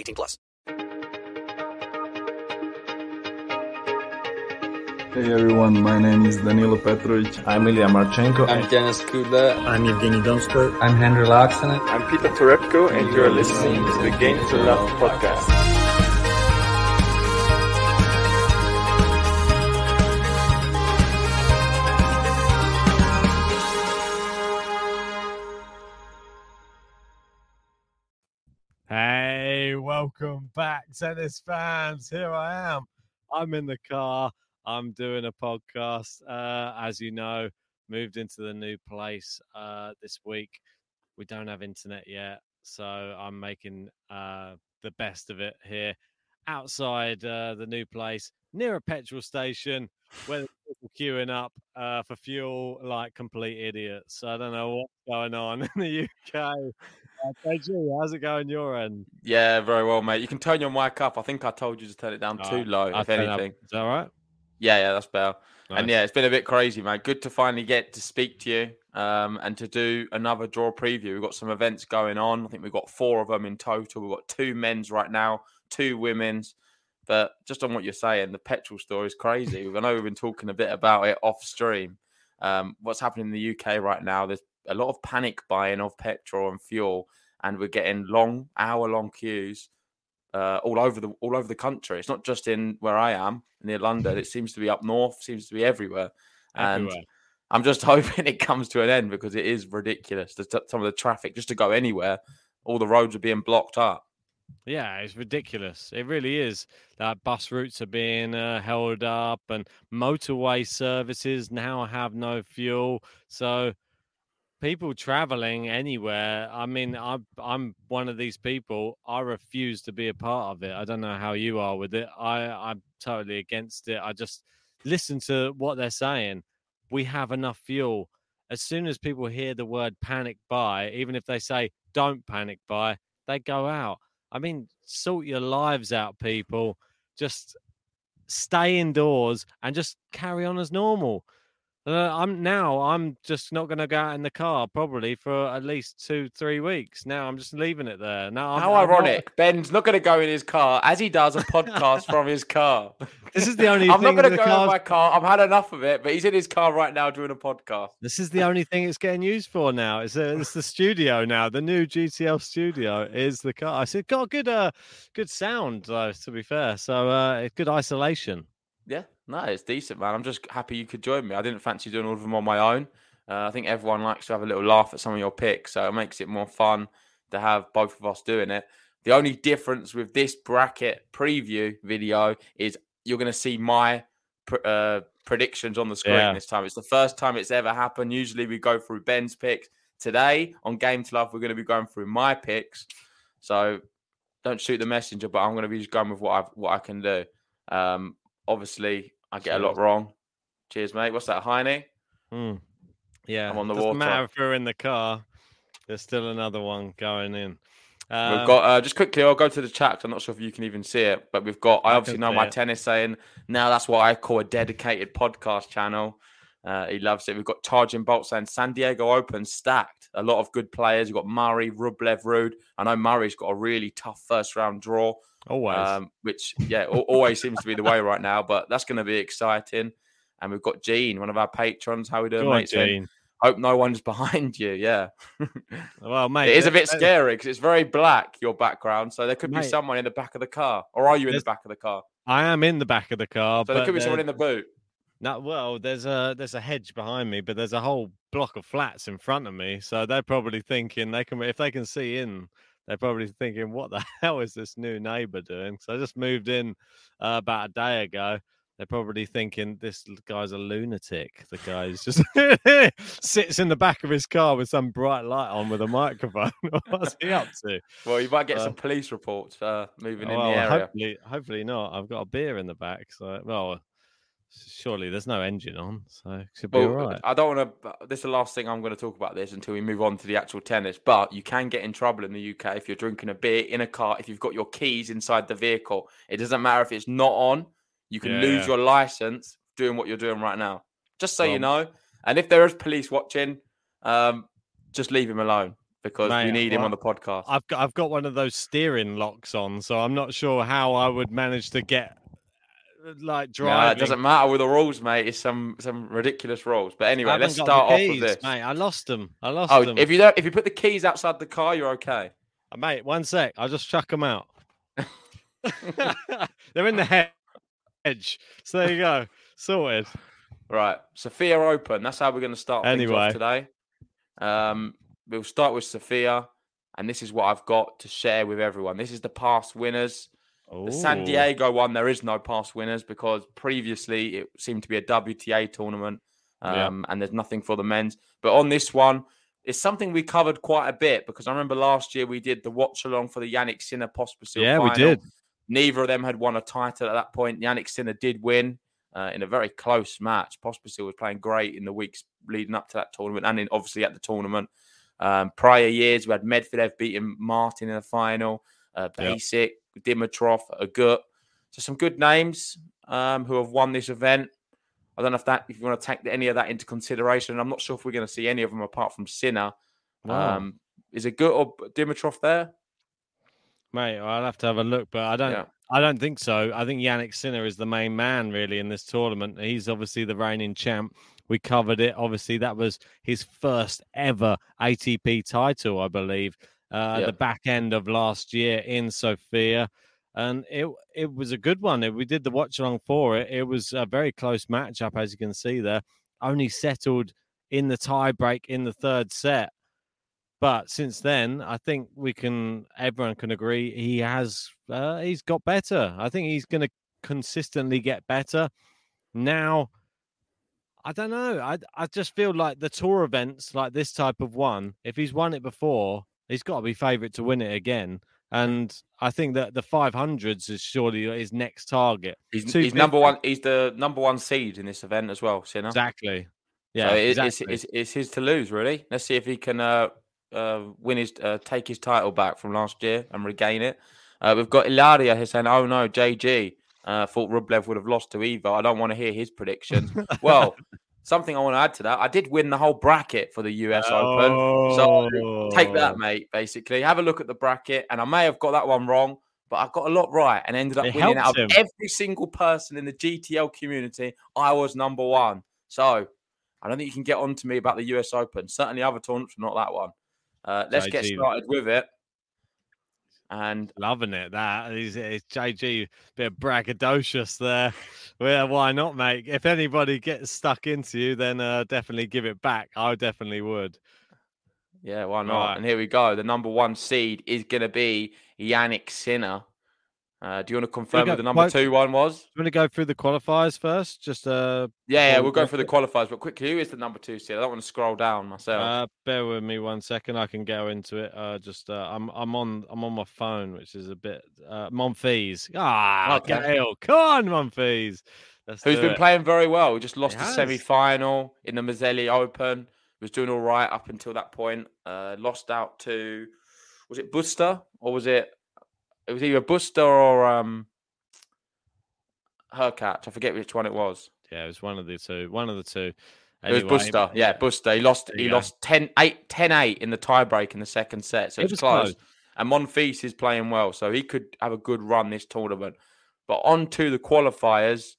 18 plus. Hey everyone, my name is Danilo Petrovic. I'm Ilya Marchenko. I'm Denis Kudla. I'm Evgeny Donskoy. I'm Henry Laaksonen. I'm Peter Torebko, and you're listening to the Game to Love podcast. Back, tennis fans. Here I am. I'm in the car. I'm doing a podcast. Uh, as you know, moved into the new place uh, this week. We don't have internet yet, so I'm making uh, the best of it here outside uh, the new place near a petrol station where people queuing up uh, for fuel like complete idiots. I don't know what's going on in the UK. KG, how's it going your end? Yeah, very well, mate. You can turn your mic up. I think I told you to turn it down too low, I'll if anything. Up. Is that all right? Yeah, yeah, that's better. Nice. And yeah, it's been a bit crazy, mate. Good to finally get to speak to you um, and to do another draw preview. We've got some events going on. I think we've got four of them in total. We've got two men's right now, two women's. But just on what you're saying, the petrol store is crazy. I know we've been talking a bit about it off stream. Um, what's happening in the UK right now? There's a lot of panic buying of petrol and fuel, and we're getting long, hour-long queues uh, all over the all over the country. It's not just in where I am near London. It seems to be up north. Seems to be everywhere. And Everywhere. I'm just hoping it comes to an end because it is ridiculous. The, some of the traffic just to go anywhere, all the roads are being blocked up. Yeah, it's ridiculous. It really is. That bus routes are being uh, held up, and motorway services now have no fuel. So people traveling anywhere. I mean, mm. I'm I'm one of these people. I refuse to be a part of it. I don't know how you are with it. I I'm totally against it. I just listen to what they're saying. We have enough fuel. As soon as people hear the word panic buy, even if they say don't panic buy, they go out. I mean, sort your lives out, people. Just stay indoors and just carry on as normal. Uh, I'm now. I'm just not going to go out in the car probably for at least two, three weeks. Now I'm just leaving it there. Now, I'm, How I'm not- ironic! Ben's not going to go in his car as he does a podcast from his car. This is the only. I'm not going to go in my car. I've had enough of it, but he's in his car right now doing a podcast. This is the only thing it's getting used for now. It's, a, it's the studio now. The new GTL studio is the car. I said, got good, uh, good sound though. To be fair, so uh, good isolation. No, it's decent, man. I'm just happy you could join me. I didn't fancy doing all of them on my own. Uh, I think everyone likes to have a little laugh at some of your picks, so it makes it more fun to have both of us doing it. The only difference with this bracket preview video is you're going to see my pr- uh, predictions on the screen Yeah. this time. It's the first time it's ever happened. Usually we go through Ben's picks. Today on Game to Love, we're going to be going through my picks. So don't shoot the messenger, but I'm going to be just going with what I what I can do. Um, obviously, I get a lot wrong. Cheers, mate. What's that, Heine? Hmm. Yeah, I'm on the doesn't water. matter if we're in the car. There's still another one going in. Um, we've got uh, just quickly. I'll go to the chat. I'm not sure if you can even see it, but we've got. I I obviously know my it. tennis saying now. That's what I call a dedicated podcast channel. Uh, he loves it. We've got Charging Bolt saying San Diego Open stacked. A lot of good players. You've got Murray, Rublev, Ruud. I know Murray's got a really tough first round draw. always. um, which yeah always seems to be the way right now. But that's going to be exciting. And we've got Gene, one of our patrons. How we doing, Go on, mate? Saying, Gene. Hope no one's behind you. Yeah, Well, mate, it is a bit scary because it's very black your background. So there could be someone in the back of the car, or are you in the back of the car? I am in the back of the car, So but there could be someone in the boot. No, well, there's a there's a hedge behind me, but there's a whole block of flats in front of me. So they're probably thinking they can if they can see in, they're probably thinking, "What the hell is this new neighbor doing?" So I just moved in uh, about a day ago. They're probably thinking this guy's a lunatic. The guy just sits in the back of his car with some bright light on with a microphone. What's he up to? Well, you might get Uh, some police reports uh, moving in the area. hopefully, hopefully not. I've got a beer in the back, so well, surely there's no engine on, so it should be Well, all right. I don't want to. This is the last thing I'm going to talk about this until we move on to the actual tennis. But you can get in trouble in the UK if you're drinking a beer in a car. If you've got your keys inside the vehicle, it doesn't matter if it's not on. You can Yeah, lose your license doing what you're doing right now. Just so you know. And if there is police watching, um, just leave him alone because we need him well, on the podcast. I've got I've got one of those steering locks on, so I'm not sure how I would manage to get like Nah, it doesn't matter with the rules, mate. It's some some ridiculous rules. But anyway, let's start off keys, with this. mate. I lost them. I lost Oh, them. if you don't, if you put the keys outside the car, you're okay. Uh, mate, one sec. I'll just chuck them out. They're in the hedge. So there you go. Sorted. Right, Sofia Open. That's how we're going to start Anyway. off today. Um, we'll start with Sofia, and this is what I've got to share with everyone. This is the past winners. The San Diego one, there is no past winners because previously it seemed to be a WTA tournament, Yeah. um, and there's nothing for the men's. But on this one, it's something we covered quite a bit because I remember last year we did the watch along for the Jannik Sinner Pospisil Yeah, we did. Neither of them had won a title at that point. Jannik Sinner did win uh, in a very close match. Pospisil was playing great in the weeks leading up to that tournament and in, obviously at the tournament. Um, prior years, we had Medvedev beating Martin in the final, uh, Yep. Dimitrov, Agut. So some good names um, who have won this event. I don't know if that if you want to take any of that into consideration. I'm not sure if we're going to see any of them apart from Sinner. Wow. Um, is it good or Dimitrov there? Mate, I'll have to have a look, but I don't. Yeah. I don't think so. I think Jannik Sinner is the main man really in this tournament. He's obviously the reigning champ. We covered it. Obviously, that was his first ever ATP title, I believe, uh, at Yeah. the back end of last year in Sofia, and it it was a good one. We did the watch along for it. It was a very close matchup, as you can see there. Only settled in the tie break in the third set. But since then, I think we can. Everyone can agree he has. Uh, he's got better. I think he's going to consistently get better. Now, I don't know. I I just feel like the tour events, like this type of one, if he's won it before, he's got to be favourite to win it again. And I think that the 500s is surely his next target. He's, he's number one. He's the number one seed in this event as well. Sinner. Exactly. So Yeah, it- exactly. it's, it's, it's his to lose, really. Let's see if he can uh, uh, win his, uh, take his title back from last year and regain it. Uh, we've got Ilaria here saying, "Oh no, JG uh, thought Rublev would have lost to Evo. I don't want to hear his predictions." well, something I want to add to that: I did win the whole bracket for the US Open. So take Oh. that, mate. Basically, have a look at the bracket, and I may have got that one wrong, but I got a lot right and ended up It winning out of every single person in the GTL community. I was number one. So I don't think you can get on to me about the US Open. Certainly, other tournaments, but not that one. Uh, let's get started with it. And Loving it. That is it's JG, bit braggadocious there. Well, why not, mate? If anybody gets stuck into you, then uh, definitely give it back. I definitely would. yeah, why not? Right. And here we go. The number one seed is going to be Jannik Sinner. Uh, do you want to confirm go- the number quote- two one was? Do you want to go through the qualifiers first? Just uh, Yeah, yeah, we we'll go for the qualifiers, but quickly, who is the number two seed? I don't want to scroll down myself. uh, bear with me one second. I can go into it. Uh, just uh, I'm I'm on I'm on my phone, which is a bit uh, Monfils. Ah, Okay. Gael, come on, Monfils. Let's Who's been it. playing very well. He just lost the semi final in the Moselle Open. Was doing all right up until that point. Uh, lost out to was it Buster or was it? It was either Buster or um, catch. I forget which one it was. Yeah, it was one of the two. One of the two. It was Buster. Yeah, Buster. He lost. He go. lost 10 8, 10-8 in the tiebreak in the second set. So It it was, close. close. And Monfils is playing well, so he could have a good run this tournament. But on to the qualifiers.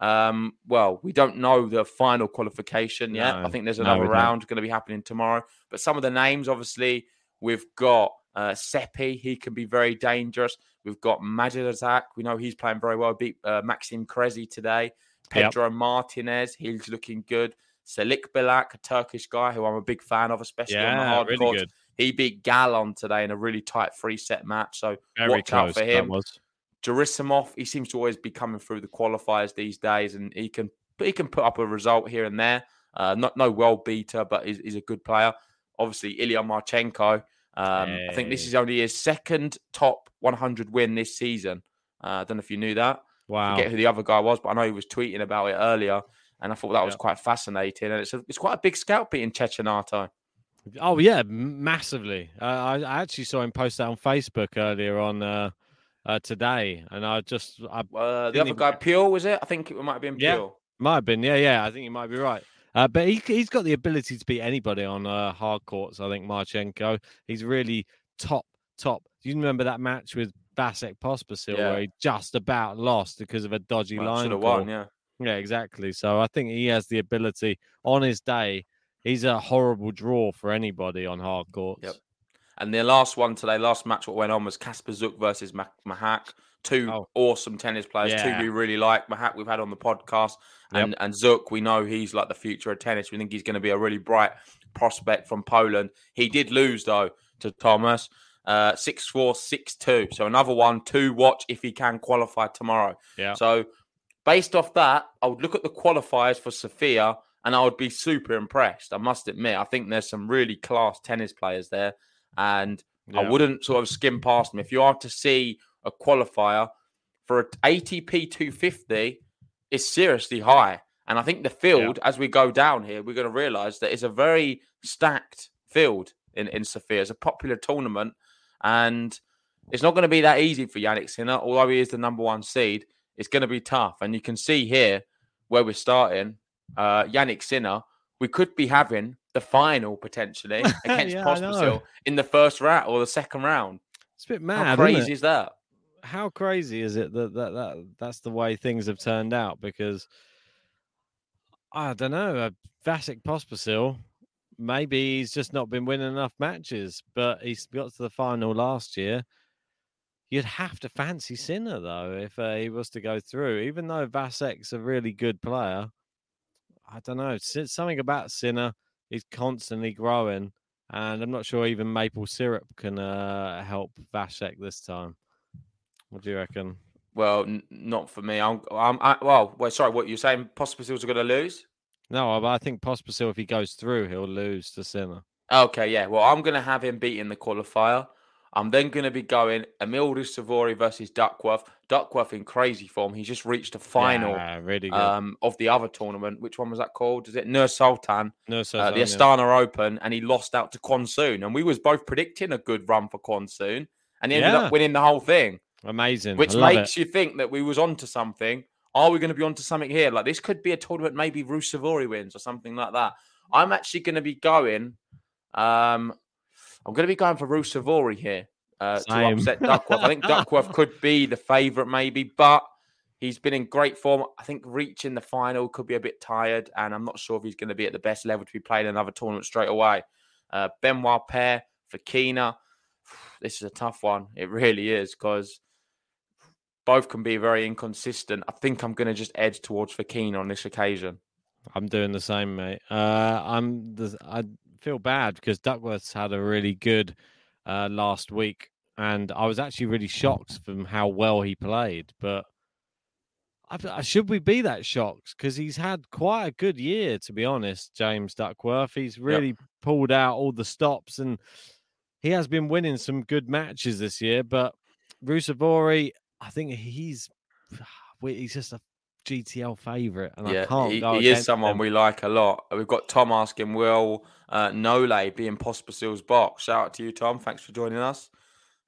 Um, well, we don't know the final qualification yet. I think there's another don't. round going to be happening tomorrow. But some of the names, obviously, we've got uh, Seppi. He can be very dangerous. We've got Majchrzak. We know he's playing very well. Beat uh, Maxime Cressy today. Yep. Pedro Martinez. He's looking good. Selik Bilak, a Turkish guy who I'm a big fan of, especially on the Yeah, hard really courts. good. He beat Gallon today in a really tight three set match. So Very watch out for him. Gerasimov, he seems to always be coming through the qualifiers these days, and he can he can put up a result here and there. Uh, not no world beater, but he's, he's a good player. Obviously, Ilya Marchenko. Um, I think this is only his second top 100 win this season. Uh, I don't know if you knew that. Wow. Forget who the other guy was, but I know he was tweeting about it earlier, and I thought that was quite fascinating. And it's a, it's quite a big scout beating Cecchinato. Oh yeah, massively. Uh, I, I actually saw him post that on Facebook earlier on uh, uh, today, and I just I Uh, the other even- guy, Paire, was it? I think it might have been Yeah. Paire. might have been yeah yeah I think you might be right. Uh, but he he's got the ability to beat anybody on uh, hard courts. I think Marchenko. He's really top top. Do you remember that match with Vasek Pospisil Yeah. where he just about lost because of a dodgy Well, line should have won, yeah. Yeah, exactly. So I think he has the ability on his day. He's a horrible draw for anybody on hard courts. Yep. And the last one today, last match, what went on was Kacper Zuk versus Ma- Machac. Two Oh. awesome tennis players, Yeah. two we really like. Machac, we've had on the podcast, and, and Zuk, we know he's like the future of tennis. We think he's going to be a really bright prospect from Poland. He did lose, though, to Thomas. Uh, 6 4, 6 2. So another one to watch if he can qualify tomorrow. Yeah. So, based off that, I would look at the qualifiers for Sofia and I would be super impressed. I must admit, I think there's some really class tennis players there, and I wouldn't sort of skim past them. If you are to see a qualifier for an ATP 250, is seriously high. And I think the field, as we go down here, we're going to realize that it's a very stacked field in, in Sofia. It's a popular tournament, and it's not going to be that easy for Jannik Sinner, although he is the number one seed. It's going to be tough. And you can see here where we're starting, uh, Jannik Sinner, we could be having the final potentially against Yeah, Pospisil in the first round or the second round. It's a bit How mad. isn't crazy is that? How crazy is it that, that that that's the way things have turned out? Because I don't know, Vasek Pospisil, maybe he's just not been winning enough matches, but he's got to the final last year. You'd have to fancy Sinner though if uh, he was to go through. Even though Vasek's a really good player, I don't know. Something about Sinner. He's constantly growing, and I'm not sure even maple syrup can uh, help Vasek this time. What do you reckon? Well, n- not for me. I'm, I'm I, well. Wait, sorry. What you're saying? Pospisil's are going to lose? No, I I think Pospisil, if he goes through, he'll lose to Sinner. Okay, yeah. Well, I'm going to have him beating the qualifier. I'm then going to be going Emil Savori versus Duckworth. Duckworth in crazy form. He's just reached a final Yeah, really um, of the other tournament. Which one was that called? Is it Nur Sultan? no, so uh, the Astana Open, and he lost out to Kwon Soon. And we was both predicting a good run for Kwon Soon, and he ended Yeah. up winning the whole thing, amazing. which I love makes it. you think that we was onto something. Are we going to be onto something here? Like this could be a tournament, maybe Ruusuvuori wins or something like that. I'm actually going to be going. Um, I'm going to be going for Ruusuvuori here uh, to upset Duckworth. I think Duckworth could be the favourite, maybe, but he's been in great form. I think reaching the final could be a bit tired, and I'm not sure if he's going to be at the best level to be playing another tournament straight away. Uh, Benoit Paire, for Kina. This is a tough one. It really is because both can be very inconsistent. I think I'm going to just edge towards Fokina on this occasion. I'm doing the same, mate. Uh, I'm. The, I feel bad because Duckworth's had a really good uh, last week, and I was actually really shocked from how well he played. But I, I- should we be that shocked? Because he's had quite a good year, to be honest. James Duckworth. He's really pulled out all the stops, and he has been winning some good matches this year. But Ruusuvuori, I think he's he's just a GTL favourite, and I can't he, go he is someone them. we like a lot. We've got Tom asking, will uh, Nole be in Pospisil's box? Shout out to you, Tom. Thanks for joining us.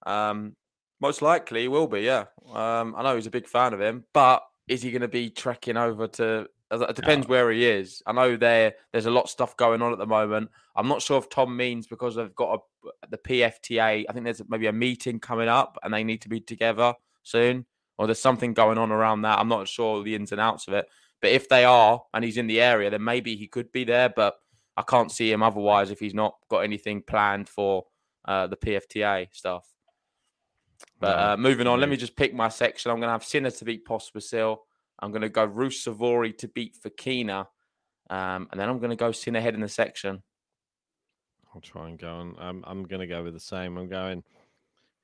Um, most likely he will be, yeah. Um, I know he's a big fan of him, but is he going to be trekking over to? It depends where he is. I know there there's a lot of stuff going on at the moment. I'm not sure if Tom means because they've got a, the PTPA. I think there's maybe a meeting coming up and they need to be together soon, or there's something going on around that. I'm not sure the ins and outs of it. But if they are and he's in the area, then maybe he could be there. But I can't see him otherwise if he's not got anything planned for uh, the PTPA stuff. But uh, moving on, let me just pick my section. I'm going to have Sinner to beat Pospisil. I'm going to go Ruusuvuori to beat Fokina. Um, and then I'm going to go Sinner ahead in the section. I'll try and go on. I'm I'm going to go with the same. I'm going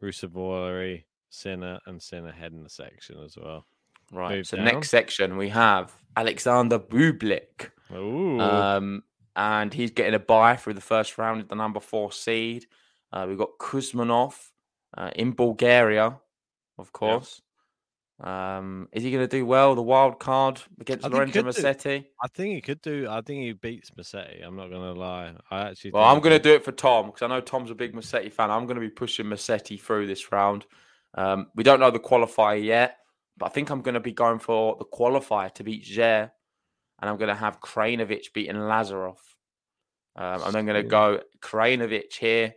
Ruusuvuori, Sinner, and Sinner head in the section as well. Right. Move so down. next section we have Alexander Bublik. Ooh, Um, and he's getting a bye through the first round at the number four seed. Uh, we've got Kuzmanov uh, in Bulgaria, of course. Um, is he going to do well? The wild card against I think he Lorenzo. Musetti? I think he could do. I think he beats Musetti. I'm not going to lie. I actually. Well, I'm going to do it for Tom because I know Tom's a big Musetti fan. I'm going to be pushing Musetti through this round. Um, we don't know the qualifier yet, but I think I'm going to be going for the qualifier to beat Zer, and I'm going to have Krajinovic beating Lazarov. Um, I'm then going to go Krajinovic here.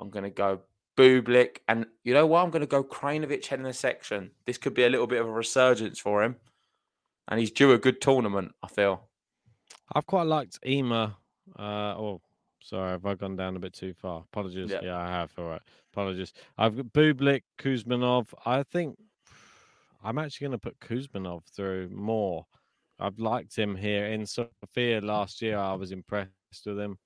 I'm going to go Bublik, and you know what? I'm going to go Krajinovic head in the section. This could be a little bit of a resurgence for him, and he's due a good tournament. I feel. I've quite liked Ymer. Uh, oh, sorry, have I gone down a bit too far? Apologies. Yeah. Yeah, I have. All right, apologies. I've got Bublik, Kuzmanov. I think I'm actually going to put Kuzmanov through more. I've liked him here in Sofia last year. I was impressed with him.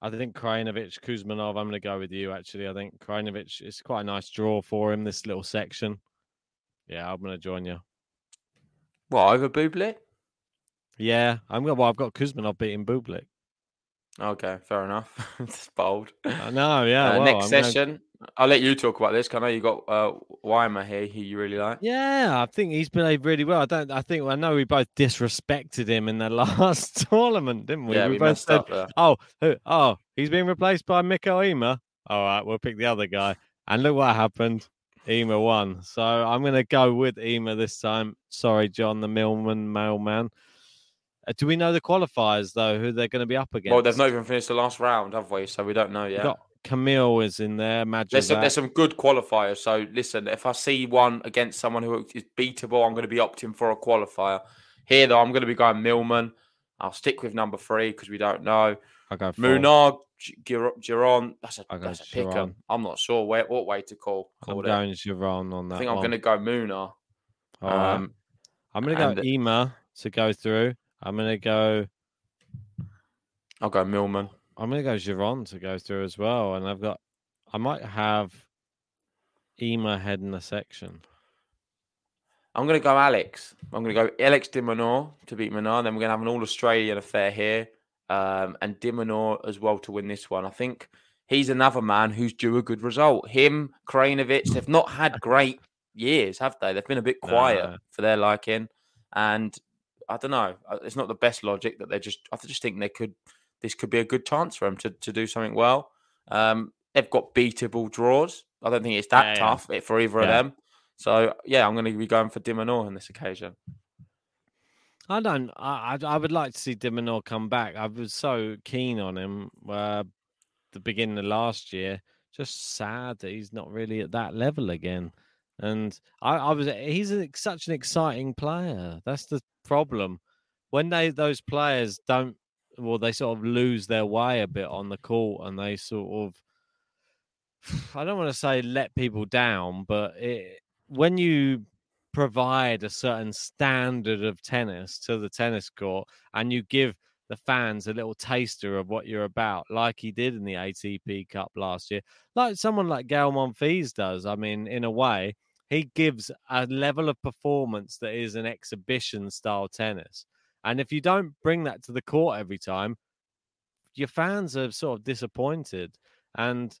I think Krajinovic, Kuzmanov. I'm going to go with you. Actually, I think Krajinovic is quite a nice draw for him. This little section. Yeah, I'm going to join you. What over Bublik? Yeah, I'm going. Well, I've got Kuzmanov beating Bublik. Okay, fair enough. it's bold. I know. Yeah. Uh, well, next I'm gonna- session, I'll let you talk about this. I know you got uh, Ymer here, who you really like. Yeah, I think he's behaved really well. I don't. I think I know we both disrespected him in the last tournament, didn't we? yeah, we, we both said, up "Oh, who, oh, he's been replaced by Mikael Ymer." All right, we'll pick the other guy. And look what happened. Ymer won. So I'm going to go with Ymer this time. Sorry, John, the Millman mailman. Uh, do we know the qualifiers though? Who they're going to be up against? Well, they've not even finished the last round, have we? So we don't know yet. got Kamil is in there. There's some, there's some good qualifiers. So listen, if I see one against someone who is beatable, I'm going to be opting for a qualifier. Here, though, I'm going to be going Millman. I'll stick with number three because we don't know. I'll go Munar, Giron. That's a, that's a pick. I'm not sure where, what way to call, I'm call it. going Giron on that. I think I'm going to go Munar. Right. Um, I'm going to go Ymer to go through. I'm going to go. I'll go Millman. I'm going to go Giron to go through as well. And I've got. I might have Ymer head in the section. I'm going to go Alex. I'm going to go Alex de Minaur to beat Munar. Then we're going to have an All Australian affair here, um, and de Minaur as well to win this one. I think he's another man who's due a good result. Him, Krajinovic, they've not had great years, have they? They've been a bit quiet No. for their liking, and I don't know. uh, It's not the best logic that they're just. I just think they could. This could be a good chance for them to, to do something well. Um, they've got beatable draws. I don't think it's that Yeah, yeah. tough eh, for either of them. So yeah, I'm going to be going for de Minaur on this occasion. I don't. I, I I would like to see de Minaur come back. I was so keen on him uh, the beginning of last year. Just sad that he's not really at that level again. And I, I was. He's a, such an exciting player. That's the problem. When they those players don't, well, they sort of lose their way a bit on the court, and they sort of. I don't want to say let people down, but it, when you provide a certain standard of tennis to the tennis court and you give the fans a little taster of what you're about, like he did in the ATP Cup last year, like someone like Gael Monfils does. I mean, in a way, he gives a level of performance that is an exhibition style tennis. And if you don't bring that to the court every time, your fans are sort of disappointed. And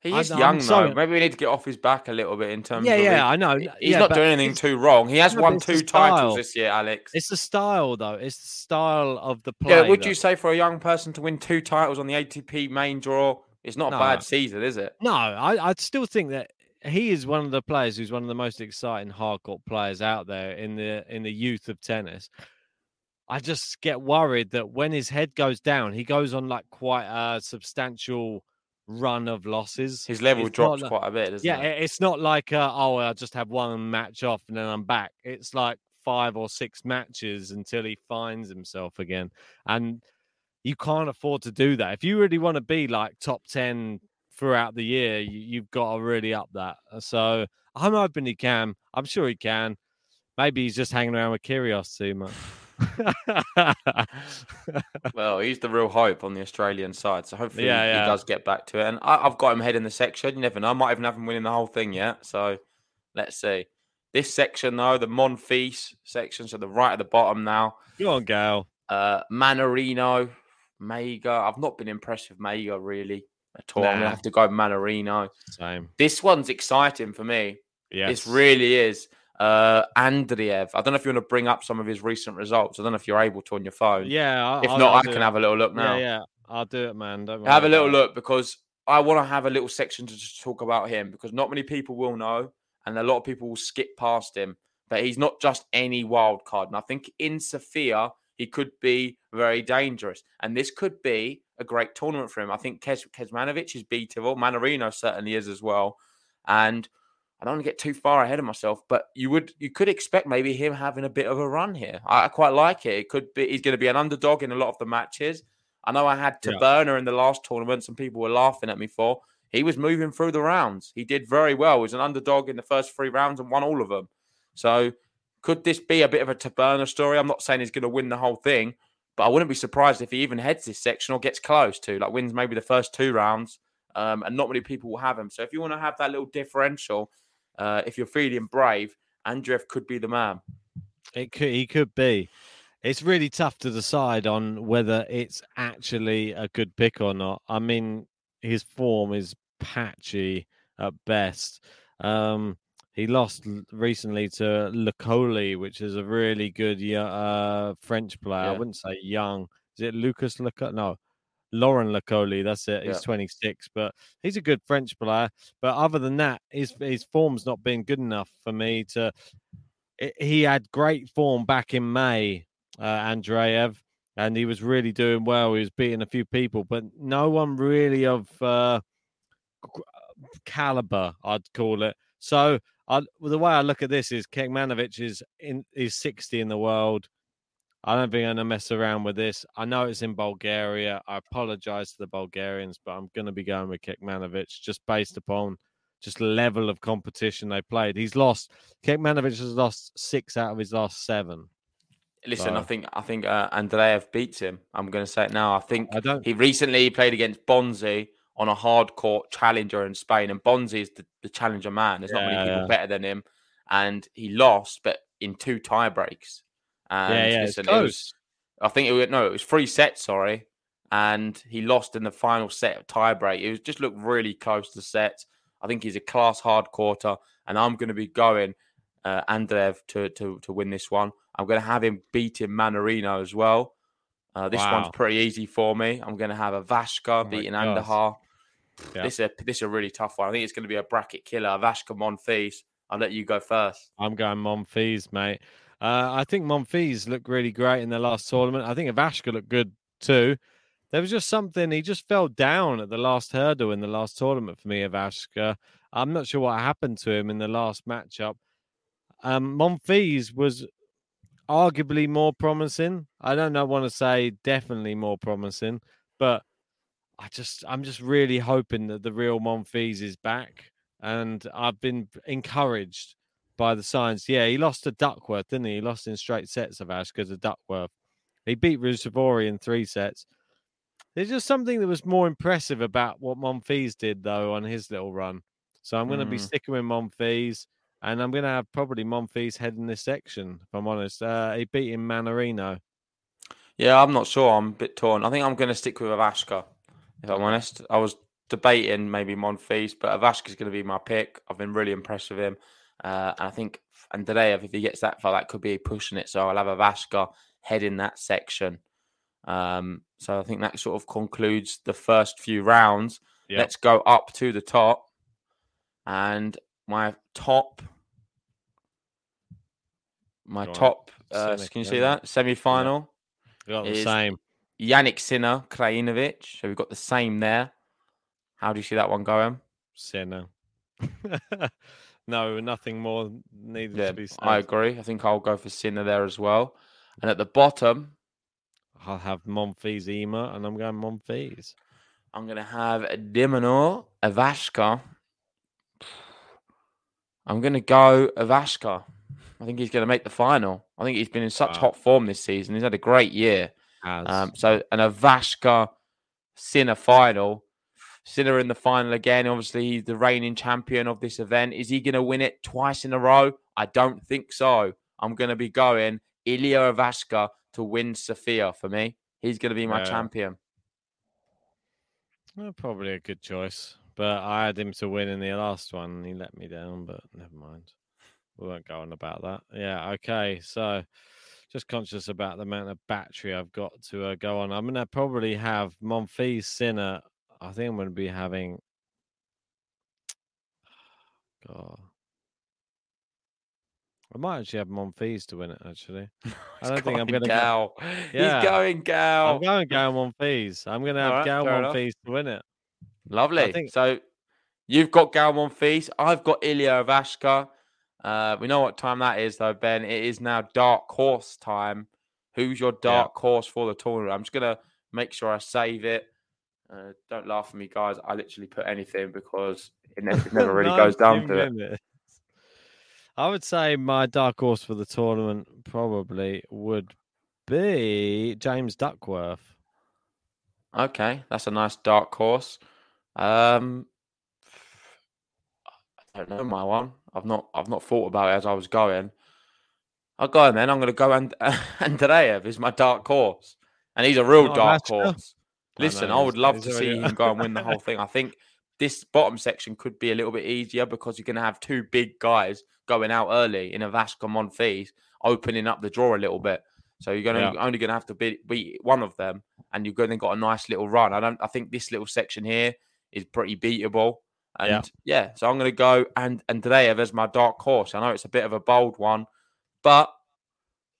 He is I'm young sorry. though. Maybe we need to get off his back a little bit in terms Yeah, of. yeah, he- I know. He's Yeah, not doing anything too wrong. He has No, won two titles this year, Alex. It's the style, though. It's the style of the play. Yeah, would that- you say for a young person to win two titles on the ATP main draw, it's not a No. bad season, is it? No, I, I still think that he is one of the players who's one of the most exciting hardcourt players out there in the in the youth of tennis. I just get worried that when his head goes down, he goes on like quite a substantial run of losses. His level It's drops like- quite a bit, doesn't yeah, it? it- it's not like uh, oh, I just have one match off and then I'm back. It's like five or six matches until he finds himself again, and you can't afford to do that. If you really want to be like top ten throughout the year, you, you've got to really up that. Uh, So I'm hoping he can. I'm sure he can. Maybe he's just hanging around with Kyrgios too much. Well, he's the real hope on the Australian side, so hopefully Yeah, yeah. he does get back to it. And I, I've got him head in the section. You never know. I might even have him winning the whole thing yet. So let's see. This section, though, the Monfils section, so the right at the bottom now. Go on, Gal. Uh, Mannarino, Maiga. I've not been impressed with Maiga really at all. I'm gonna have to go Mannarino. Same. This one's exciting for me. Yeah, This really is. Uh, Andreev. I don't know if you want to bring up some of his recent results. I don't know if you're able to on your phone. Yeah. I'll, If not, I'll I can it. have a little look now. Yeah, yeah. I'll do it, man. Don't Have a little look because I want to have a little section to just talk about him because not many people will know, and a lot of people will skip past him. But he's not just any wild card, and I think in Sofia he could be very dangerous, and this could be a great tournament for him. I think Kes- Kecmanovic is beatable, Mannarino certainly is as well, and I don't want to get too far ahead of myself, but you would you could expect maybe him having a bit of a run here. I, I quite like it. It could be he's going to be an underdog in a lot of the matches. I know I had Yeah. Taberner in the last tournament. Some people were laughing at me for. He was moving through the rounds. He did very well. He was an underdog in the first three rounds and won all of them. So could this be a bit of a Taberner story? I'm not saying he's going to win the whole thing, but I wouldn't be surprised if he even heads this section or gets close to, like wins maybe the first two rounds. Um, and not many people will have him. So if you want to have that little differential, uh, if you're feeling brave, Andreev could be the man. It could he could be. It's really tough to decide on whether it's actually a good pick or not. I mean, his form is patchy at best. Um, he lost recently to Lokoli, which is a really good uh, French player. I wouldn't say young. Is it Lucas Lokoli? No, Laurent Lokoli. That's it. He's Yeah. 26, but he's a good French player. But other than that, his his form's not been good enough for me to he had great form back in May, uh, Andreev, and he was really doing well. He was beating a few people, but no one really of uh, caliber, I'd call it. So I, the way I look at this is Kecmanovic is in is 60 in the world. I don't think I'm gonna mess around with this. I know it's in Bulgaria. I apologize to the Bulgarians, but I'm gonna be going with Kecmanovic just based upon just level of competition they played. He's lost. Kecmanovic has lost six out of his last seven. Listen, I think I think uh, Andreev beats him. I'm going to say it now. I think I don't. he recently played against Bonzi on a hard court challenger in Spain, and Bonzi is the, the challenger man. There's not many people yeah. better than him, and he lost, but in two tie breaks. And yeah, yeah, listen, it was. I think it was no, it was three sets. Sorry, and he lost in the final set of tie break. It was just looked really close to sets. I think he's a class hard quarter, and I'm going to be going uh, Andreev to, to to win this one. I'm going to have him beating Mannarino as well. Uh, this one's pretty easy for me. I'm going to have a Vashka my beating. Andujar. Yeah. This is a this is a really tough one. I think it's going to be a bracket killer. Vashka Monfils. I'll let you go first. I'm going Monfils, mate. Uh, I think Monfils looked really great in the last tournament. I think Ivashka looked good too. There was just something he just fell down at the last hurdle in the last tournament for me, Ivashka. I'm not sure what happened to him in the last matchup. Um, Monfils was arguably more promising. I don't know, want to say definitely more promising, but I just I'm just really hoping that the real Monfils is back, and I've been encouraged by the signs. Yeah, he lost to Duckworth, didn't he? He lost in straight sets of Ash because of Duckworth. He beat Ruusuvuori in three sets. There's just something that was more impressive about what Monfils did though on his little run. So I'm going to be Mm. sticking with Monfils, and I'm going to have probably Monfils heading this section. If I'm honest, uh, he beat him Mannarino. Yeah, I'm not sure. I'm a bit torn. I think I'm going to stick with Vashka. If I'm honest, I was debating maybe Monfils, but Ivashka's going to be my pick. I've been really impressed with him. Uh, and I think and Andreev, if he gets that far, that could be pushing it. So I'll have Ivashka head in that section. Um, so I think that sort of concludes the first few rounds. Yep. Let's go up to the top. And my top, my top, uh, can you see that? Semi final. We got the same. Jannik Sinner, Krajinovic. So we've got the same there. How do you see that one going? Sinner. no, nothing more needed Yeah, to be said. I agree. I think I'll go for Sinner there as well. And at the bottom, I'll have Monfils Ymer, and I'm going Monfils. I'm going to have Dimano, Ivashka. I'm going to go Ivashka. I think he's going to make the final. I think he's been in such Wow. hot form this season. He's had a great year. Um, so an Ivashka Sinner final. Sinner in the final again. Obviously, he's the reigning champion of this event. Is he going to win it twice in a row? I don't think so. I'm going to be going Ilya Ivashka to win Sofia for me. He's going to be my Yeah. champion. well, probably a good choice. But I had him to win in the last one, and he let me down. But never mind. We won't go on about that. Yeah. Okay. So. Just conscious about the amount of battery I've got to uh, go on. I'm going to probably have Monfils Sinner. I think I'm going to be having. God. I might actually have Monfils to win it, actually. I don't think I'm going to go. Yeah. He's going Gal. I'm going Gal Monfils. I'm going to have Alright, Gal fair enough. Monfils to win it. Lovely. think- So you've got Gal Monfils. I've got Ilya Ivashka. Uh, we know what time that is, though, Ben. It is now dark horse time. Who's your dark horse for the tournament? I'm just gonna make sure I save it. Uh, don't laugh at me, guys. I literally put anything because it never, it never really goes down to it. I would say my dark horse for the tournament probably would be James Duckworth. Okay, that's a nice dark horse. Um, I don't know my one. I've not I've not thought about it as I was going. I'll go then. I'm going to go and Andreev is my dark horse, and he's a real Not dark horse. I Listen, know, I would love to see him go and win the whole thing. I think this bottom section could be a little bit easier because you're going to have two big guys going out early in a Vasco Monfils, opening up the draw a little bit. So you're going to Yeah. only going to have to beat, beat one of them, and you're going to got a nice little run. I don't. I think this little section here is pretty beatable. And Yeah. yeah, so I'm going to go and and Andreev as my dark horse. I know it's a bit of a bold one, but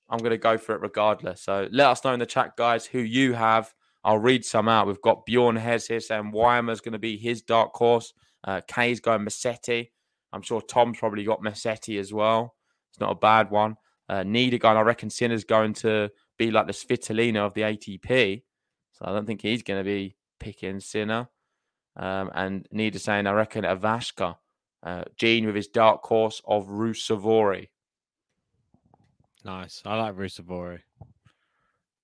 I'm going to go for it regardless. So let us know in the chat, guys, who you have. I'll read some out. We've got Bjorn Hez here saying Ymer's going to be his dark horse. Uh, Kay's going Musetti. I'm sure Tom's probably got Musetti as well. It's not a bad one. Uh, Niedergang, I reckon Sinner's going to be like the Svitolina of the ATP. So I don't think he's going to be picking Sinner. Um, and Nieder saying, I reckon Ivashka. Uh, Gene with his dark horse of Ruusuvuori. Nice. I like Ruusuvuori.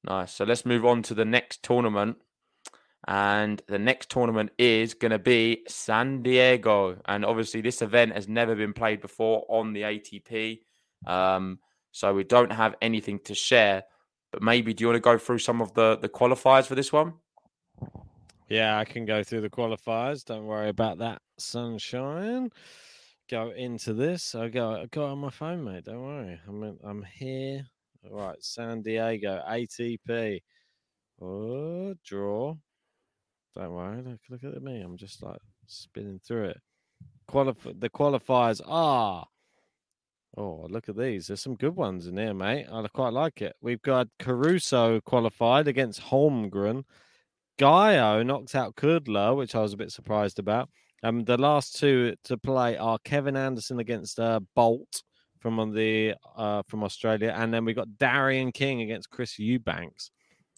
Nice. So let's move on to the next tournament. And the next tournament is going to be San Diego. And obviously, this event has never been played before on the ATP. Um, so we don't have anything to share. But maybe, do you want to go through some of the, the qualifiers for this one? Yeah, I can go through the qualifiers. Don't worry about that, sunshine. Go into this. I go. I got on my phone, mate. Don't worry. I'm in- I'm here. All right, San Diego ATP. Oh, draw. Don't worry. Look, look at me. I'm just like spinning through it. Qualif- the qualifiers are. Oh, look at these. There's some good ones in here, mate. I quite like it. We've got Caruso qualified against Holmgren. Gaio knocked out Kudla, which I was a bit surprised about. Um, the last two to play are Kevin Anderson against uh, Bolt from on the uh, from Australia, and then we got Darian King against Chris Eubanks.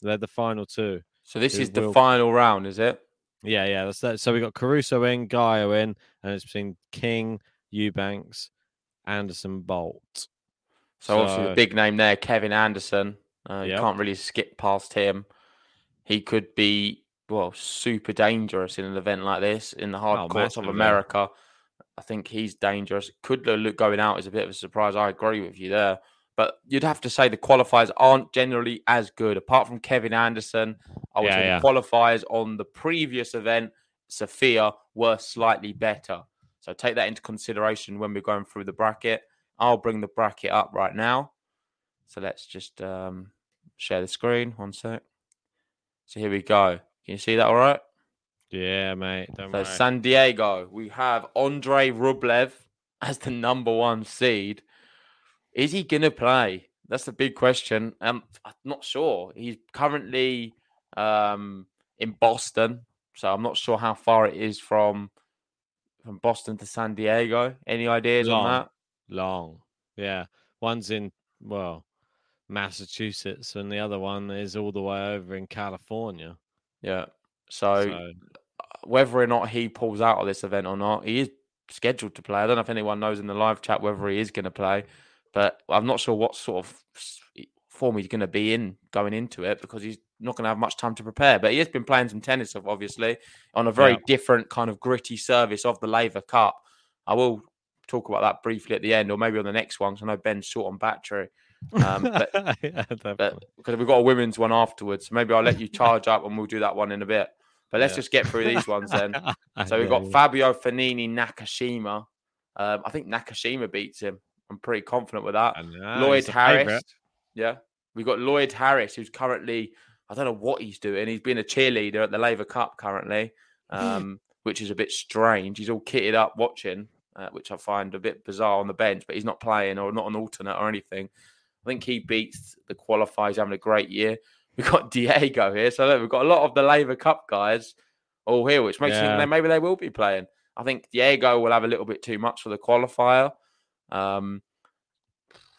They're the final two. So this is the will- final round, is it? Yeah, yeah, that's that. So we got Caruso in, Gaio in, and it's between King, Eubanks, Anderson, Bolt. So, obviously, So- the big name there, Kevin Anderson. Uh, You can't really skip past him. He could be, well, super dangerous in an event like this in the hard Oh, courts of. America. I think he's dangerous. Could look going out is a bit of a surprise. I agree with you there. But you'd have to say the qualifiers aren't generally as good. Apart from Kevin Anderson, I would Yeah, say yeah. the qualifiers on the previous event Sofia were slightly better. So take that into consideration when we're going through the bracket. I'll bring the bracket up right now. So let's just um, share the screen. One sec. So here we go. Can you see that all right? Yeah, mate. Don't So worry. San Diego, we have Andre Rublev as the number one seed. Is he gonna play? That's the big question. Um, I'm not sure. He's currently um, in Boston, so I'm not sure how far it is from from Boston to San Diego. Any ideas on that? Long. Yeah. One's in, well, Massachusetts, and the other one is all the way over in California. Yeah. So, So, whether or not he pulls out of this event or not, he is scheduled to play. I don't know if anyone knows in the live chat whether he is going to play, but I'm not sure what sort of form he's going to be in going into it because he's not going to have much time to prepare. But he has been playing some tennis, obviously, on a very Yeah. different kind of gritty service of the Laver Cup. I will talk about that briefly at the end, or maybe on the next one, because I know Ben's short on battery. Um, but Yeah, but because we've got a women's one afterwards, so maybe I'll let you charge up and we'll do that one in a bit. But let's Yeah. just get through these ones then. So we've got. Fabio Fognini Nakashima. Um, I think Nakashima beats him. I'm pretty confident with that. Lloyd Harris. favourite. Yeah. We've got Lloyd Harris, who's currently, I don't know what he's doing. He's been a cheerleader at the Laver Cup currently, um, which is a bit strange. He's all kitted up watching, uh, which I find a bit bizarre on the bench, but he's not playing or not an alternate or anything. I think he beats the qualifiers, having a great year. We've got Diego here. So look, we've got a lot of the Laver Cup guys all here, which makes me Yeah. think maybe they will be playing. I think Diego will have a little bit too much for the qualifier. Um,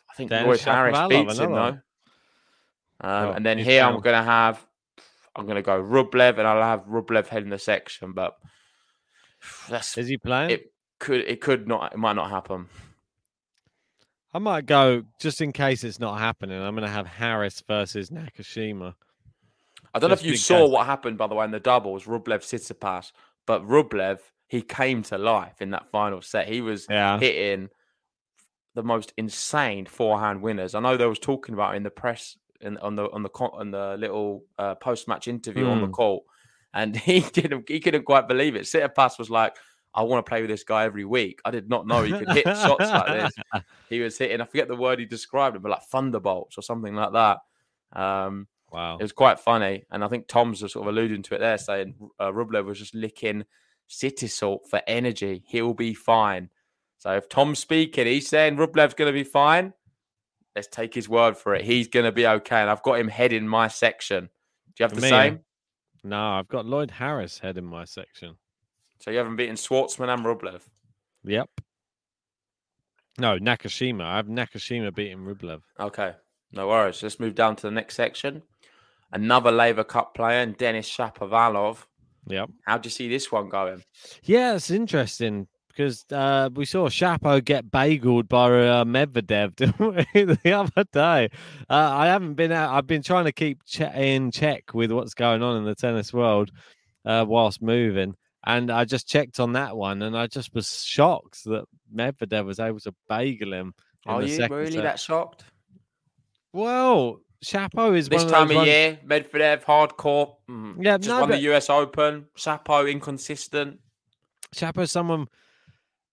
I think Dennis Lloyd Harris beats him though. Um, Oh, and then here I'm going to have, I'm going to go Rublev, and I'll have Rublev heading the section, but that's Is he playing? it. Could it could not? It might not happen. I might go just in case it's not happening. I'm going to have Harris versus Nakashima. I don't know if you saw guys. what happened by the way in the doubles. Rublev Tsitsipas, but Rublev he came to life in that final set. He was Yeah. hitting the most insane forehand winners. I know there was talking about it in the press in, on the on the on the little uh, post match interview on the Mm. court, and he didn't he couldn't quite believe it. Tsitsipas was like, "I want to play with this guy every week." I did not know he could hit shots like this. He was hitting. I forget the word he described it, but like thunderbolts or something like that. Um, Wow. it was quite funny, and I think Tom's was sort of alluding to it there, saying uh, Rublev was just licking city salt for energy. He'll be fine. So if Tom's speaking, he's saying Rublev's going to be fine. Let's take his word for it. He's going to be okay, and I've got him heading my section. Do you have the me, same? No, I've got Lloyd Harris head in my section. So you haven't beaten Schwartzman and Rublev. Yep. No, Nakashima. I have Nakashima beating Rublev. Okay, no worries. Let's move down to the next section. Another Laver Cup player, and Denis Shapovalov. Yep. How do you see this one going? Yeah, it's interesting because uh, we saw Shapo get bageled by uh, Medvedev the other day. Uh, I haven't been out. I've been trying to keep che- in check with what's going on in the tennis world uh, whilst moving. And I just checked on that one, and I just was shocked that Medvedev was able to bagel him. Are you really set. that shocked? Well, Shapo is This one time of, of year, Medvedev hardcore. mm, Yeah, just no, won the US Open. Sapo inconsistent. Shapo's someone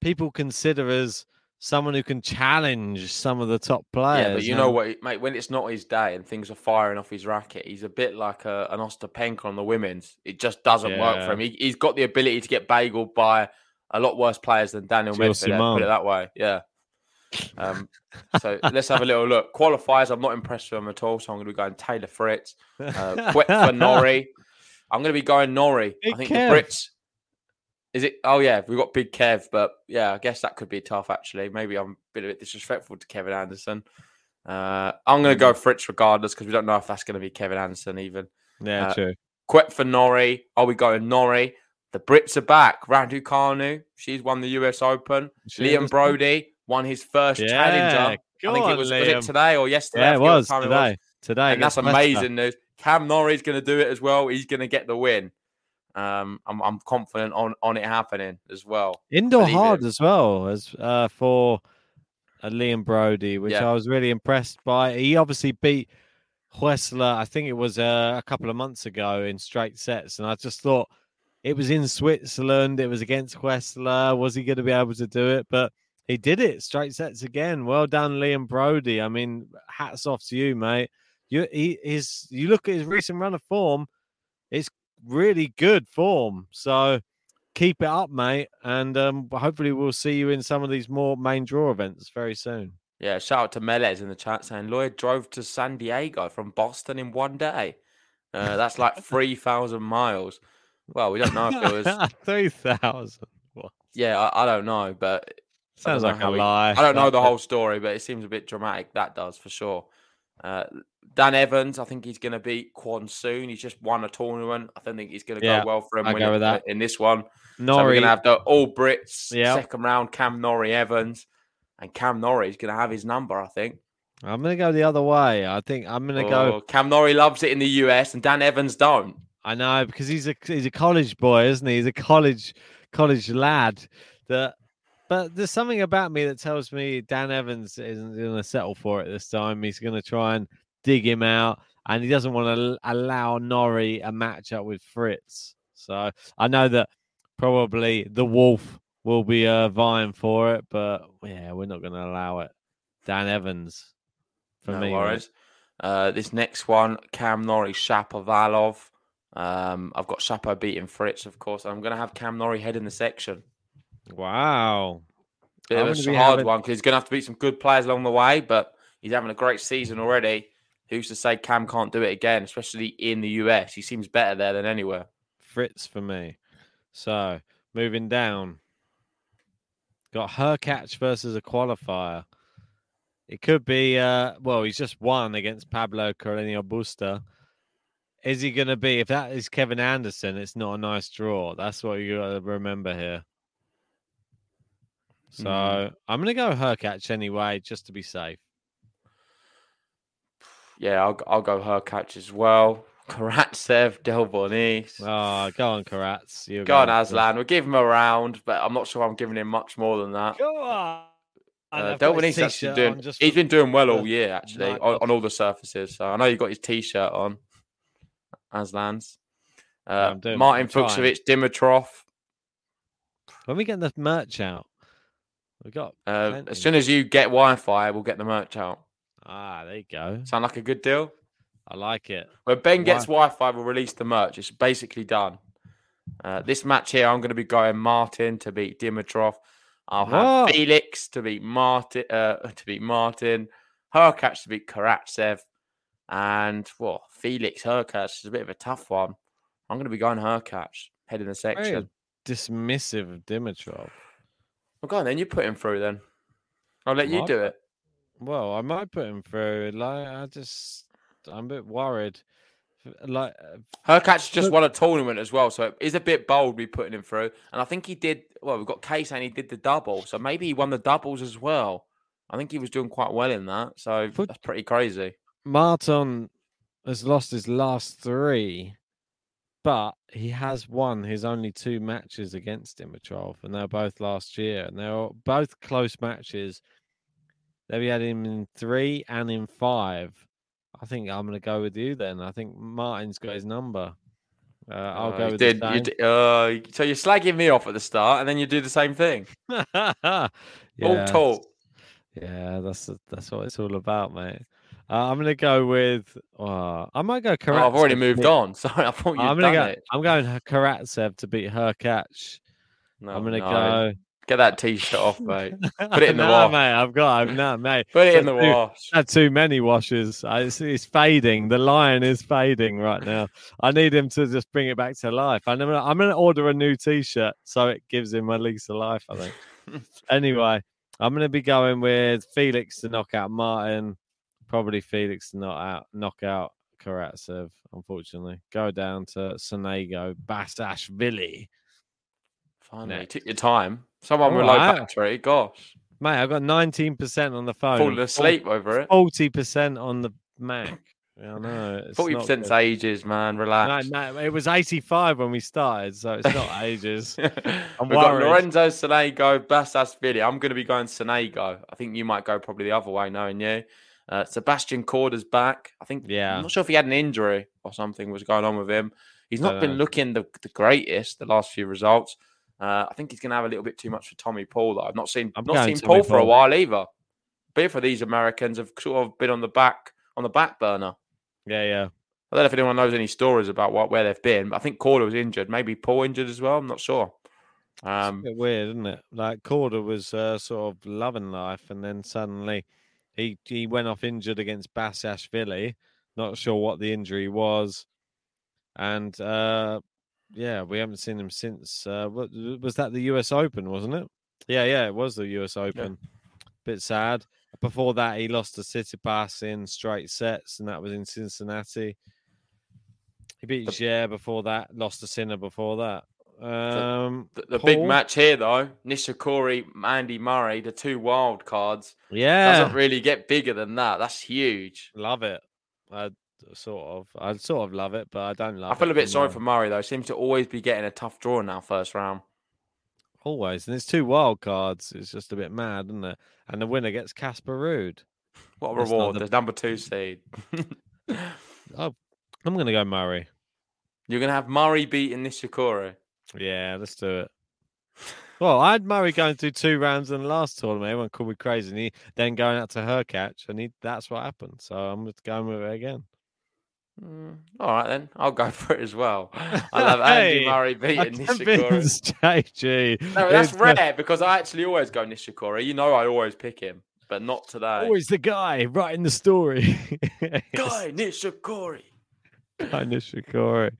people consider as someone who can challenge some of the top players. yeah, but you know what, mate? When it's not his day and things are firing off his racket, he's a bit like a, an Ostapenko on the women's. It just doesn't work for him. He, he's got the ability to get bageled by a lot worse players than Daniel Medvedev. Put it that way. Yeah. Um, so let's have a little look. Qualifiers, I'm not impressed with him at all. So I'm going to be going Taylor Fritz, uh, Quet for Norrie. I'm going to be going Norrie. Big I think Kev. the Brits. Is it? Oh yeah, we've got Big Kev, but yeah, I guess that could be tough. Actually, maybe I'm a bit, of a bit disrespectful to Kevin Anderson. Uh, I'm going to go Fritz regardless because we don't know if that's going to be Kevin Anderson even. yeah, uh, true. Quet for Norrie. Are we going Norrie? The Brits are back. Raducanu, she's won the US Open. She Liam Broady won his first Yeah, challenger. I think it was, was it today or yesterday? Yeah, it forget what was today. Today, and that's amazing news. Cam Norrie's going to do it as well. He's going to get the win. Um, I'm, I'm confident on, on it happening as well. Indoor hard it. as well as uh, for uh, Liam Broady, which Yeah. I was really impressed by. He obviously beat Huesler, I think it was uh, a couple of months ago in straight sets, and I just thought it was in Switzerland. It was against Huesler. Was he going to be able to do it? But he did it straight sets again. Well done, Liam Broady. I mean, hats off to you, mate. You he his you look at his recent run of form, it's really good form. So keep it up, mate, and um, hopefully we'll see you in some of these more main draw events very soon. Yeah, shout out to Melez in the chat saying Lloyd drove to San Diego from Boston in one day. Uh, that's like three thousand miles. Well, we don't know if it was. three thousand. Yeah, I, I, don't know, but sounds like a he, lie. I don't know the whole story, but it seems a bit dramatic. That does for sure. Uh, Dan Evans, I think he's going to beat Kwon Soon. He's just won a tournament. I don't think he's going to yeah, go well for him I go with that. in this one. Norrie. So we're going to have the all Brits Yep. second round. Cam Norrie Evans, and Cam Norrie is going to have his number. I think. I'm going to go the other way. I think I'm going to Oh, go. Cam Norrie loves it in the US, and Dan Evans don't. I know because he's a he's a college boy, isn't he? He's a college college lad. That, but there's something about me that tells me Dan Evans isn't going to settle for it this time. He's going to try and dig him out, and he doesn't want to allow Norrie a matchup with Fritz. So I know that probably the Wolf will be uh, vying for it, but yeah, we're not going to allow it. Dan Evans, for no me. worries. Uh, this next one, Cam Norrie, Shapovalov. Um, I've got Shapo beating Fritz, of course. I'm going to have Cam Norrie head in the section. Wow. Bit of a hard having- one because he's going to have to beat some good players along the way, but he's having a great season already. Who's to say Cam can't do it again, especially in the US? He seems better there than anywhere. Fritz for me. So moving down, got Hurkacz versus a qualifier. It could be, uh, well, he's just won against Pablo Carreño Busta. Is he going to be, if that is Kevin Anderson, it's not a nice draw. That's what you got to remember here. So Mm. I'm going to go Hurkacz anyway, just to be safe. Yeah, I'll, I'll go Hurkacz as well. Karatsev, Delbonis. Oh, go on, Karats. You're Go on, Aslan. We'll give him a round, but I'm not sure I'm giving him much more than that. Go on. Uh, his Delbonis actually doing. just He's been doing well all year, actually, on, on all the surfaces. So I know you got his t-shirt on, Aslan's. Uh, Martin. Fucsovics, Dimitrov. When we get the merch out, we got Uh, as soon as you get Wi-Fi, we'll get the merch out. ah, there you go. Sound like a good deal? I like it. When Ben gets Wi- Wi-Fi, we'll release the merch. It's basically done. Uh, this match here, I'm going to be going Martin to beat Dimitrov. I'll have What? Felix to beat Martin. Uh, to beat Martin. Hurkacz to beat Karatsev, and well, Felix Hurkacz is a bit of a tough one. I'm going to be going Hurkacz, head in the section. Very section. dismissive of Dimitrov. Well, go on then. You put him through then. I'll let you do it. Well, I might put him through. Like, I just, I'm a bit worried. Like, uh, Hurkacz just won a tournament as well, so it is a bit bold we putting him through. And I think he did. Well, we've got Kay saying he did the double, so maybe he won the doubles as well. I think he was doing quite well in that, so Put- that's pretty crazy. Martin has lost his last three, but he has won his only two matches against Dimitrov, and they're both last year, and they're both close matches. They've had him in three and in five. I think I'm going to go with you then. I think Martin's got his number. Uh, I'll Uh, go with did, the you did- uh, so you're slagging me off at the start, and then you do the same thing. All Yeah, talk. Yeah, that's that's what it's all about, mate. Uh, I'm gonna go with. Uh, I might go. Oh, I've already moved on. Sorry, I thought you'd I'm gonna go. it. I'm going Karatsev to beat Hurkacz. No, I'm gonna no. go. Get that t-shirt off, mate. Put it in the no, wash. mate. I've got. I've not, mate. Put it in the too- wash. Had too many washes. I, it's, it's fading. The lion is fading right now. I need him to just bring it back to life. I'm gonna, I'm gonna order a new T-shirt so it gives him a lease of life. I think. anyway, I'm gonna be going with Felix to knock out Martin. Probably Felix knock out, knock out Karatsev. Unfortunately, go down to Sonego Basilashvili. Finally, Next. took your time. Someone with All low right. battery. Gosh, Mate, I've got 19% on the phone. falling asleep over it. Forty percent on the Mac. Yeah, I know. it's Forty not percent's ages, man. Relax. no, it was 85 when we started, so it's not ages. We've I'm got. Lorenzo Sonego, Basilashvili. I'm going to be going Sonego. I think you might go probably the other way, knowing you. Uh, Sebastian Korda's back. I think. Yeah. I'm not sure if he had an injury or something was going on with him. He's not been Dunno. looking the, the greatest the last few results. Uh, I think he's going to have a little bit too much for Tommy Paul. Though I've not seen I'm not seen Tommy Paul for a while either. Both of these Americans have sort of been on the back on the back burner. Yeah, yeah. I don't know if anyone knows any stories about what where they've been. But I think Korda was injured, maybe Paul injured as well. I'm not sure. It's a Um, bit weird, isn't it? Like Korda was uh, sort of loving life, and then suddenly he he went off injured against Basilashvili. Not sure what the injury was, and uh, yeah, we haven't seen him since. Uh, what, was that the U.S. Open? Wasn't it? Yeah, yeah, it was the U.S. Open. Bit sad. Before that, he lost to City Tsitsipas in straight sets, and that was in Cincinnati. He beat Jair before that, lost to Sinner before that. Um, the, the big match here, though, Nishikori, Andy Murray, the two wild cards, yeah, doesn't really get bigger than that. That's huge. Love it. I sort of, I sort of love it, but I don't love. I feel a bit sorry Murray. for Murray though. Seems to always be getting a tough draw now, first round. always, and it's two wild cards. It's just a bit mad, isn't it? And the winner gets Casper Ruud. What a That's reward! the- The number two seed. Oh, I'm gonna go Murray. You're gonna have Murray beating Nishikori. Yeah, let's do it. Well, I had Murray going through two rounds in the last tournament. Everyone called me crazy, and he then going out to Hurkacz, and he that's what happened. So I'm just going with it again. Mm, all right then, I'll go for it as well. I love have Andy Murray beating Nishikori. convinced JG. No, that's It's, rare because I actually always go Nishikori. You know, I always pick him, but not today. Always the guy writing the story. Guy Nishikori. Guy Nishikori.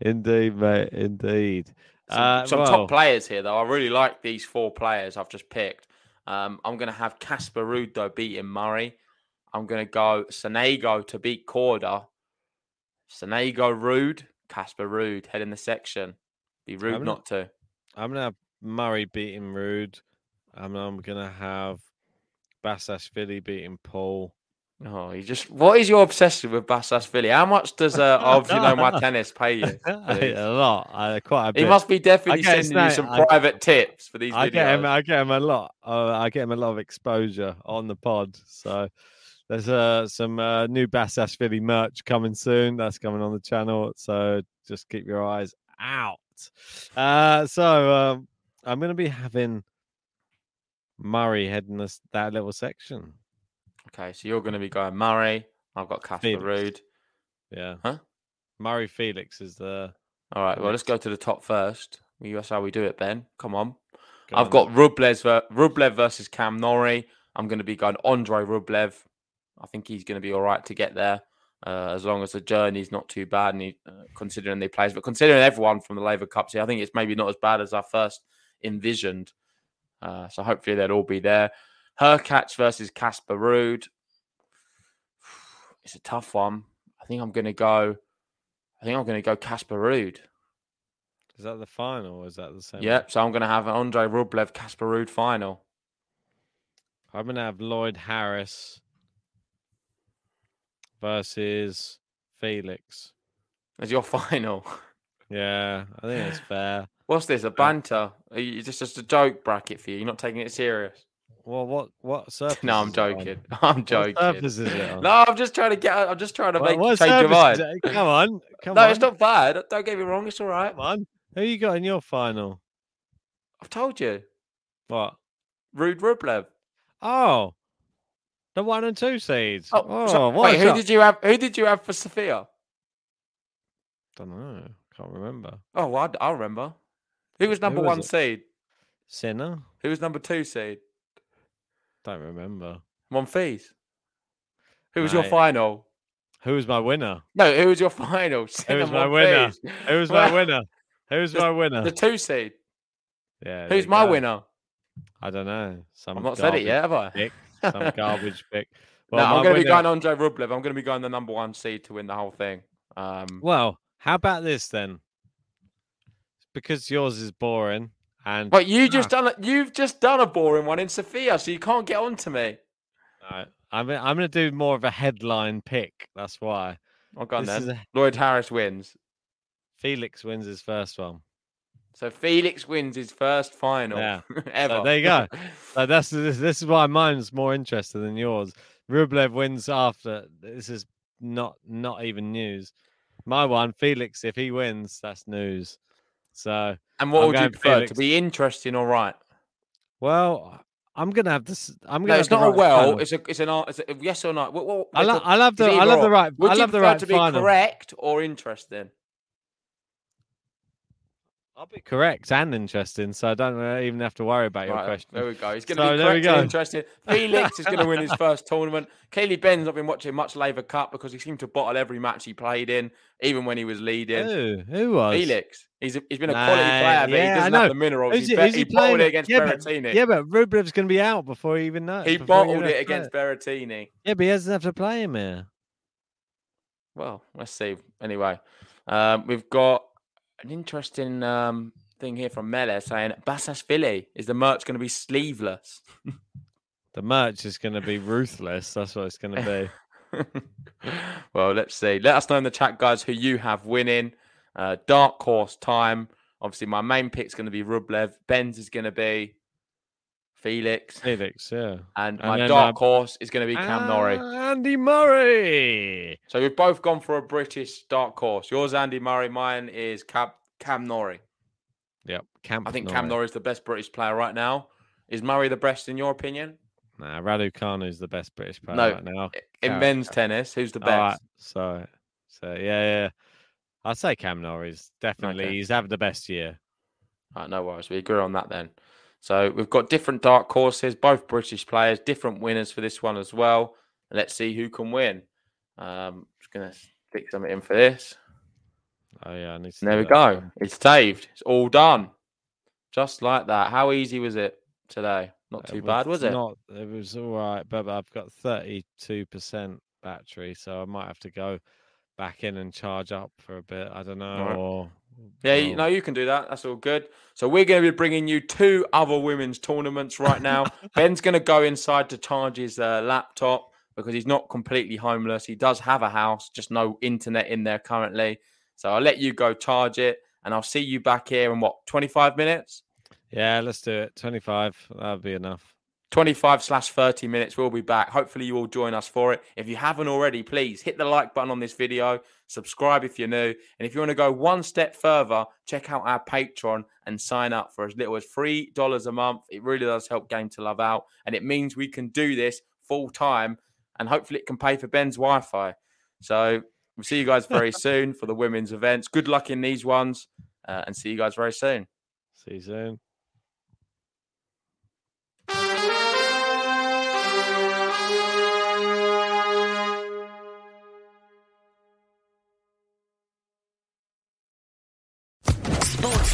Indeed, mate. Indeed. Some, Uh, some well, top players here, though. I really like these four players I've just picked. Um, I'm going to have Casper Ruud, though, beating Murray. I'm going to go Sonego to beat Korda. Sonego Ruud, Casper Ruud, head in the section. Be rude I'm not to. I'm gonna have Murray beating Ruud. and I'm gonna have Basilashvili beating Paul. Oh, you just what is your obsession with Basilashvili? How much does uh, of you know my tennis pay you? a lot, uh, quite a He must be definitely get sending you some I- private tips for these I videos. get him. I get him a lot. Uh, I get him a lot of exposure on the pod. So there's uh, some uh, new Basilashvili merch coming soon. That's coming on the channel. So just keep your eyes out. Uh, so um, I'm going to be having Murray heading us that little section. Okay, so you're going to be going Murray. I've got Casper. Ruud. Yeah. Huh? Murray Felix is the. All right, well, let's go to the top first. That's how we do it, Ben. Come on. go I've on got. Rublev, Rublev versus Cam Norrie. I'm going to be going Andre Rublev. I think he's going to be all right to get there, uh, as long as the journey's not too bad. And he, uh, considering the plays, but considering everyone from the Laver Cups here, I think it's maybe not as bad as I first envisioned. Uh, so hopefully they'll all be there. Hurkacz versus Casper Ruud. It's a tough one. I think I'm going to go. I think I'm going to go Casper Ruud. Is that the final? Or is that the same? Yep. So I'm going to have an Andre Rublev Casper Ruud final. I'm going to have Lloyd Harris versus Felix. as your final. Yeah, I think it's fair. What's this? A uh, banter? You, is this just a joke bracket for you? You're not taking it serious? Well, what what surface? No, I'm is it on? joking. I'm joking. surface is it on? No, I'm just trying to get. I'm just trying to make what change your surface is mind. it? Come on, come no, on. it's not bad. Don't get me wrong. It's all right. Come on. Who you got in your final? I've told you. What? Ruud Rublev. Oh, the one and two seeds. Oh, Oh, so- what wait. Who did you have? Who did you have for Sofia? Don't know. Can't remember. Oh, well, I, I remember. Who was number was one it? seed? Sinner. Who was number two seed? Don't remember. Monfils. Who was your final? Who was my winner? No, who was your final? Who was my winner? Who was my winner? Who was the- my winner? The two seed. Yeah. Who's my go. winner? I don't know. Some I've not said it yet, have I? Pick, some garbage pick. Well, no, I'm going to be going Andre Rublev. I'm going to be going the number one seed to win the whole thing. Um, Well, how about this then? Because yours is boring, and but you just ah. done a, you've just done a boring one in Sofia, so you can't get on to me. Alright, I'm I'm going to do more of a headline pick. That's why I'll go on This then. a- Lloyd Harris wins. Felix wins his first one. So Felix wins his first final Yeah. ever. there you go. So that's this, this is why mine's more interesting than yours. Rublev wins after. This is not not even news. my one, Felix. If he wins, that's news. So, And what I'm would you prefer Felix. to be interesting or right? well, I'm gonna have this. I'm gonna. No, it's not a well. final. It's a it's an it's a yes or no. What, what, I lo- I love the- I love the right- Would I love the right to be final. correct or interesting? I'll be correct and interesting, so I don't uh, even have to worry about your Right, question. there we go. He's going So to be there correct and interesting. Felix is going to win his first tournament. Kaylee Ben's not been watching much Laver Cup because he seemed to bottle every match he played in, even when he was leading. Who? Who was? Felix. He's a, he's been a quality player, but yeah, he doesn't know. have the minerals. Who's he who's he he bottled playing it against yeah, but- Berrettini. Yeah, but Rublev's going to be out before he even knows. he bottled it has to play against Berrettini. Yeah, but he doesn't have to play him here. Well, let's see. Anyway, um, we've got an interesting um, thing here from Mele saying Basilashvili is the merch going to be sleeveless. The merch is going to be ruthless. That's what it's going to be. well, let's see. Let us know in the chat, guys, who you have winning. Uh, dark horse time. Obviously, my main pick's going to be Rublev. Ben's is going to be Felix, Felix, yeah. and And my then, dark um, horse is going to be Cam Norrie. Andy Murray. So we've both gone for a British dark horse. Yours, Andy Murray. Mine is Cam Cam Norrie. Yep. Camp I think Cam Norrie is the best British player right now. Is Murray the best in your opinion? Nah, Raducanu is the best British player No, right now. In Cam- men's tennis, who's the All right, best? So, so yeah, yeah. I'd say Cam Norrie's definitely. Okay. He's having the best year. All right, no worries. We agree on that then. So we've got different dark horses, both British players, different winners for this one as well. And let's see who can win. Um, just gonna stick something in for this. Oh yeah, I need to. And there we go. It's saved. It's all done. Just like that. How easy was it today? Not too bad, was it? Not. It was all right, but I've got thirty-two percent battery, so I might have to go back in and charge up for a bit. I don't know. Right. Or Yeah, you, well, no, you can do that. That's all good. So we're going to be bringing you two other women's tournaments right now. Ben's going to go inside to charge his uh, laptop because he's not completely homeless. He does have a house, just no internet in there currently. So I'll let you go charge it, and I'll see you back here in what twenty five minutes. Yeah, let's do it. Twenty-five. That'll be enough. 25 slash 30 minutes. We'll be back. Hopefully, you will join us for it. If you haven't already, please hit the like button on this video, subscribe if you're new. And if you want to go one step further, check out our Patreon and sign up for as little as $3 a month. It really does help Game to Love out. And it means we can do this full time and hopefully it can pay for Ben's Wi Fi. So we'll see you guys very soon for the women's events. Good luck in these ones uh, and see you guys very soon. See you soon.